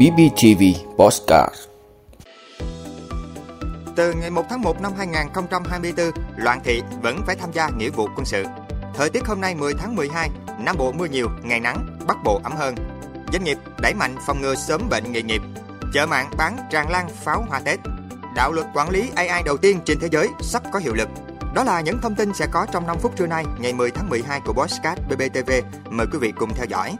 BBTV Postcard Từ ngày 1 tháng 1 năm 2024, Loạn Thị vẫn phải tham gia nghĩa vụ quân sự. Thời tiết hôm nay 10 tháng 12, Nam Bộ mưa nhiều, ngày nắng, Bắc Bộ ấm hơn. Doanh nghiệp đẩy mạnh phòng ngừa sớm bệnh nghề nghiệp. Chợ mạng bán tràn lan pháo hoa Tết. Đạo luật quản lý AI đầu tiên trên thế giới sắp có hiệu lực. Đó là những thông tin sẽ có trong 5 phút trưa nay, ngày 10 tháng 12 của Bosscat BBTV. Mời quý vị cùng theo dõi.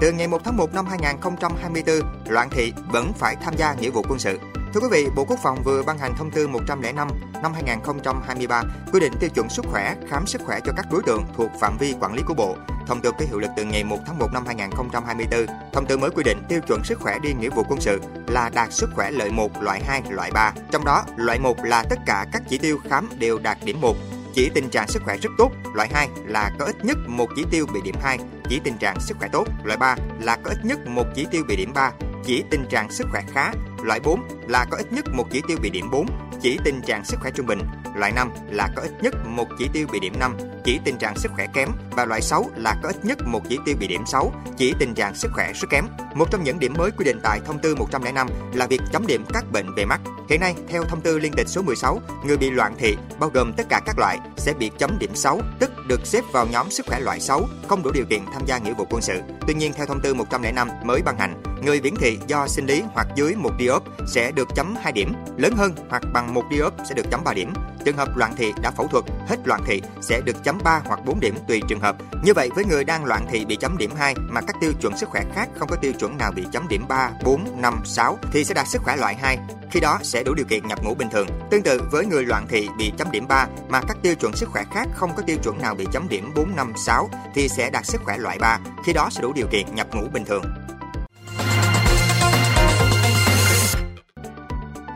Từ ngày 1 tháng 1 năm 2024, Loạn Thị vẫn phải tham gia nghĩa vụ quân sự. Thưa quý vị, Bộ Quốc phòng vừa ban hành thông tư 105 năm 2023 quy định tiêu chuẩn sức khỏe, khám sức khỏe cho các đối tượng thuộc phạm vi quản lý của Bộ. Thông tư có hiệu lực từ ngày 1 tháng 1 năm 2024. Thông tư mới quy định tiêu chuẩn sức khỏe đi nghĩa vụ quân sự là đạt sức khỏe loại 1, loại 2, loại 3. Trong đó, loại 1 là tất cả các chỉ tiêu khám đều đạt điểm 1, chỉ tình trạng sức khỏe rất tốt. Loại 2 là có ít nhất một chỉ tiêu bị điểm 2, chỉ tình trạng sức khỏe tốt. Loại 3 là có ít nhất một chỉ tiêu bị điểm 3, chỉ tình trạng sức khỏe khá. Loại 4 là có ít nhất một chỉ tiêu bị điểm 4, chỉ tình trạng sức khỏe trung bình. Loại 5 là có ít nhất một chỉ tiêu bị điểm 5, chỉ tình trạng sức khỏe kém và loại 6 là có ít nhất một chỉ tiêu bị điểm 6, chỉ tình trạng sức khỏe rất kém. Một trong những điểm mới quy định tại thông tư 105 là việc chấm điểm các bệnh về mắt. Hiện nay, theo thông tư liên tịch số 16, người bị loạn thị bao gồm tất cả các loại sẽ bị chấm điểm 6, tức được xếp vào nhóm sức khỏe loại 6, không đủ điều kiện tham gia nghĩa vụ quân sự. Tuy nhiên, theo thông tư 105 mới ban hành, người viễn thị do sinh lý hoặc dưới một diop sẽ được chấm 2 điểm, lớn hơn hoặc bằng một diop sẽ được chấm 3 điểm. Trường hợp loạn thị đã phẫu thuật, hết loạn thị sẽ được chấm 3 hoặc 4 điểm tùy trường hợp. Như vậy với người đang loạn thị bị chấm điểm 2 mà các tiêu chuẩn sức khỏe khác không có tiêu chuẩn nào bị chấm điểm 3, 4, 5, 6 thì sẽ đạt sức khỏe loại 2. Khi đó sẽ đủ điều kiện nhập ngũ bình thường. Tương tự với người loạn thị bị chấm điểm 3 mà các tiêu chuẩn sức khỏe khác không có tiêu chuẩn nào bị chấm điểm 4, 5, 6 thì sẽ đạt sức khỏe loại 3. Khi đó sẽ đủ điều kiện nhập ngũ bình thường.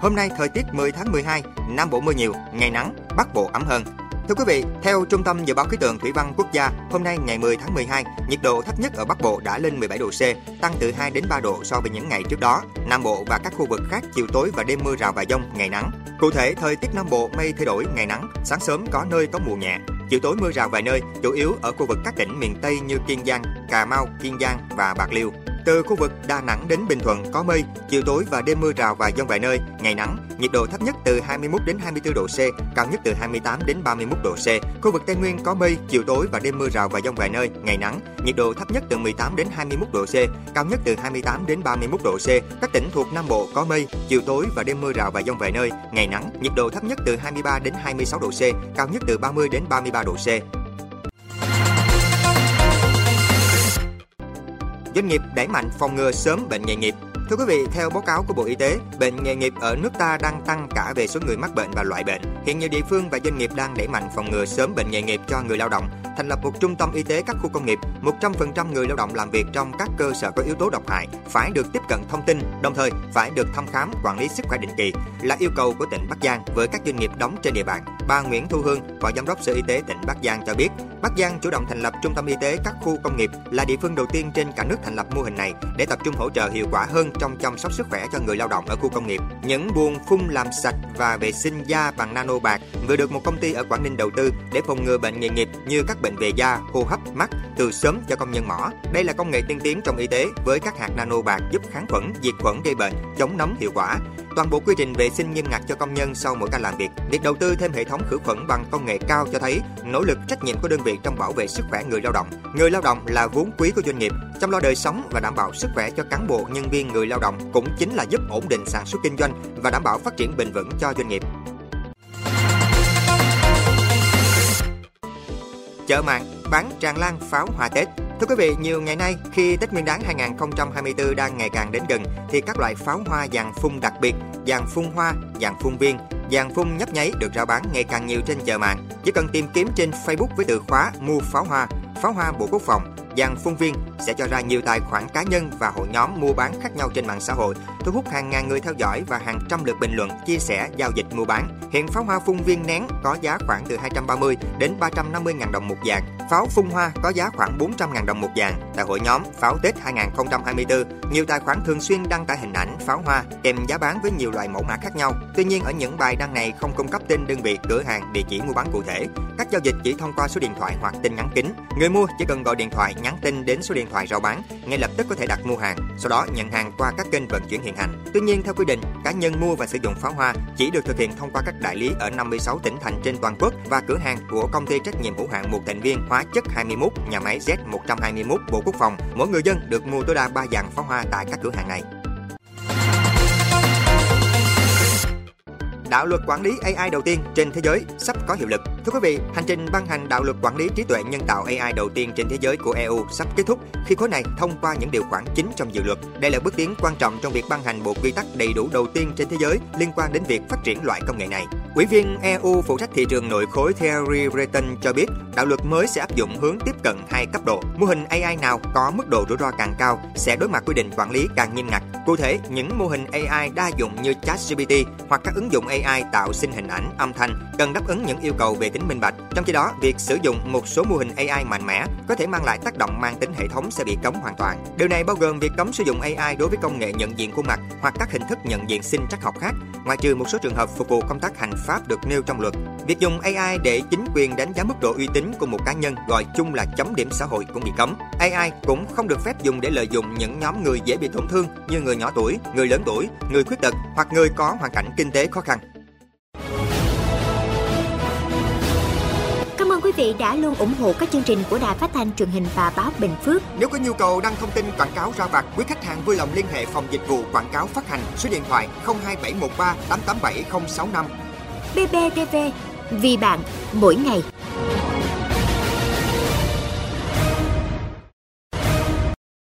Hôm nay thời tiết 10 tháng 12, Nam Bộ mưa nhiều, ngày nắng, Bắc Bộ ấm hơn. Thưa quý vị, theo Trung tâm Dự báo Khí tượng Thủy văn Quốc gia, hôm nay ngày 10 tháng 12, nhiệt độ thấp nhất ở Bắc Bộ đã lên 17 độ C, tăng từ 2 đến 3 độ so với những ngày trước đó. Nam Bộ và các khu vực khác chiều tối và đêm mưa rào và dông, ngày nắng. Cụ thể, thời tiết Nam Bộ mây thay đổi, ngày nắng, sáng sớm có nơi có mùa nhẹ, chiều tối mưa rào vài nơi, chủ yếu ở khu vực các tỉnh miền Tây như Kiên Giang, Cà Mau, Kiên Giang và Bạc Liêu. Từ khu vực Đà Nẵng đến Bình Thuận có mây, chiều tối và đêm mưa rào và dông vài nơi, ngày nắng, nhiệt độ thấp nhất từ 21 đến 24 độ C, cao nhất từ 28 đến 31 độ C. Khu vực Tây Nguyên có mây, chiều tối và đêm mưa rào và dông vài nơi, ngày nắng, nhiệt độ thấp nhất từ 18 đến 21 độ C, cao nhất từ 28 đến 31 độ C. Các tỉnh thuộc Nam Bộ có mây, chiều tối và đêm mưa rào và dông vài nơi, ngày nắng, nhiệt độ thấp nhất từ 23 đến 26 độ C, cao nhất từ 30 đến 33 độ C. Doanh nghiệp đẩy mạnh phòng ngừa sớm bệnh nghề nghiệp. Thưa quý vị, theo báo cáo của Bộ Y tế, bệnh nghề nghiệp ở nước ta đang tăng cả về số người mắc bệnh và loại bệnh. Hiện nhiều địa phương và doanh nghiệp đang đẩy mạnh phòng ngừa sớm bệnh nghề nghiệp cho người lao động, thành lập một trung tâm y tế các khu công nghiệp. 100% người lao động làm việc trong các cơ sở có yếu tố độc hại phải được tiếp cận thông tin, đồng thời phải được thăm khám, quản lý sức khỏe định kỳ là yêu cầu của tỉnh Bắc Giang với các doanh nghiệp đóng trên địa bàn. Bà Nguyễn Thu Hương, Phó Giám đốc Sở Y tế tỉnh Bắc Giang cho biết, Bắc Giang chủ động thành lập trung tâm y tế các khu công nghiệp là địa phương đầu tiên trên cả nước thành lập mô hình này để tập trung hỗ trợ hiệu quả hơn trong chăm sóc sức khỏe cho người lao động ở khu công nghiệp. Những buồng phun làm sạch và vệ sinh da bằng nano bạc vừa được một công ty ở Quảng Ninh đầu tư để phòng ngừa bệnh nghề nghiệp như các bệnh về da, hô hấp, mắt từ sớm cho công nhân mỏ. Đây là công nghệ tiên tiến trong y tế với các hạt nano bạc giúp kháng khuẩn, diệt khuẩn gây bệnh, chống nấm hiệu quả. Toàn bộ quy trình vệ sinh nghiêm ngặt cho công nhân sau mỗi ca làm việc. Việc đầu tư thêm hệ thống khử khuẩn bằng công nghệ cao cho thấy nỗ lực trách nhiệm của đơn vị trong bảo vệ sức khỏe người lao động. Người lao động là vốn quý của doanh nghiệp, chăm lo đời sống và đảm bảo sức khỏe cho cán bộ, nhân viên, người lao động cũng chính là giúp ổn định sản xuất kinh doanh và đảm bảo phát triển bền vững cho doanh nghiệp. Chợ mạng bán tràn lan pháo hoa Tết Thưa quý vị, nhiều ngày nay khi Tết Nguyên đán 2024 đang ngày càng đến gần thì các loại pháo hoa dàn phun đặc biệt, dàn phun hoa, dàn phun viên, dàn phun nhấp nháy được rao bán ngày càng nhiều trên chợ mạng. Chỉ cần tìm kiếm trên Facebook với từ khóa mua pháo hoa, pháo hoa Bộ Quốc phòng, dàn phun viên sẽ cho ra nhiều tài khoản cá nhân và hội nhóm mua bán khác nhau trên mạng xã hội, thu hút hàng ngàn người theo dõi và hàng trăm lượt bình luận, chia sẻ, giao dịch mua bán. Hiện pháo hoa phun viên nén có giá khoảng từ 230 đến 350 ngàn đồng một dàn. Pháo phun hoa có giá khoảng 400 ngàn đồng một dàn. Tại hội nhóm Pháo Tết 2024, nhiều tài khoản thường xuyên đăng tải hình ảnh pháo hoa kèm giá bán với nhiều loại mẫu mã khác nhau. Tuy nhiên ở những bài đăng này không cung cấp tên đơn vị, cửa hàng, địa chỉ mua bán cụ thể. Các giao dịch chỉ thông qua số điện thoại hoặc tin nhắn kín. Người mua chỉ cần gọi điện thoại nhắn tin đến số điện thoại rao bán, ngay lập tức có thể đặt mua hàng, sau đó nhận hàng qua các kênh vận chuyển hiện hành. Tuy nhiên theo quy định, cá nhân mua và sử dụng pháo hoa chỉ được thực hiện thông qua các đại lý ở 56 tỉnh thành trên toàn quốc và cửa hàng của công ty trách nhiệm hữu hạn một thành viên hóa chất 21 nhà máy Z121 Bộ Quốc phòng. Mỗi người dân được mua tối đa 3 dàn pháo hoa tại các cửa hàng này. Đạo luật quản lý AI đầu tiên trên thế giới sắp có hiệu lực. Thưa quý vị, hành trình ban hành đạo luật quản lý trí tuệ nhân tạo AI đầu tiên trên thế giới của EU sắp kết thúc khi khối này thông qua những điều khoản chính trong dự luật. Đây là bước tiến quan trọng trong việc ban hành bộ quy tắc đầy đủ đầu tiên trên thế giới liên quan đến việc phát triển loại công nghệ này. Ủy viên EU phụ trách thị trường nội khối Thierry Breton cho biết, đạo luật mới sẽ áp dụng hướng tiếp cận hai cấp độ. Mô hình AI nào có mức độ rủi ro càng cao sẽ đối mặt quy định quản lý càng nghiêm ngặt. Cụ thể, những mô hình AI đa dụng như ChatGPT hoặc các ứng dụng AI tạo sinh hình ảnh, âm thanh cần đáp ứng những yêu cầu về tính minh bạch. Trong khi đó, việc sử dụng một số mô hình AI mạnh mẽ có thể mang lại tác động mang tính hệ thống sẽ bị cấm hoàn toàn. Điều này bao gồm việc cấm sử dụng AI đối với công nghệ nhận diện khuôn mặt hoặc các hình thức nhận diện sinh trắc học khác, ngoại trừ một số trường hợp phục vụ công tác hành pháp được nêu trong luật. Việc dùng AI để chính quyền đánh giá mức độ uy tín của một cá nhân gọi chung là chấm điểm xã hội cũng bị cấm. AI cũng không được phép dùng để lợi dụng những nhóm người dễ bị tổn thương như người nhỏ tuổi, người lớn tuổi, người khuyết tật hoặc người có hoàn cảnh kinh tế khó khăn. Cảm ơn quý vị đã luôn ủng hộ các chương trình của Đài Phát thanh truyền hình và báo Bình Phước. Nếu có nhu cầu đăng thông tin quảng cáo ra vặt, quý khách hàng vui lòng liên hệ phòng dịch vụ quảng cáo phát hành số điện thoại 02713 887065. BBTV, vì bạn, mỗi ngày.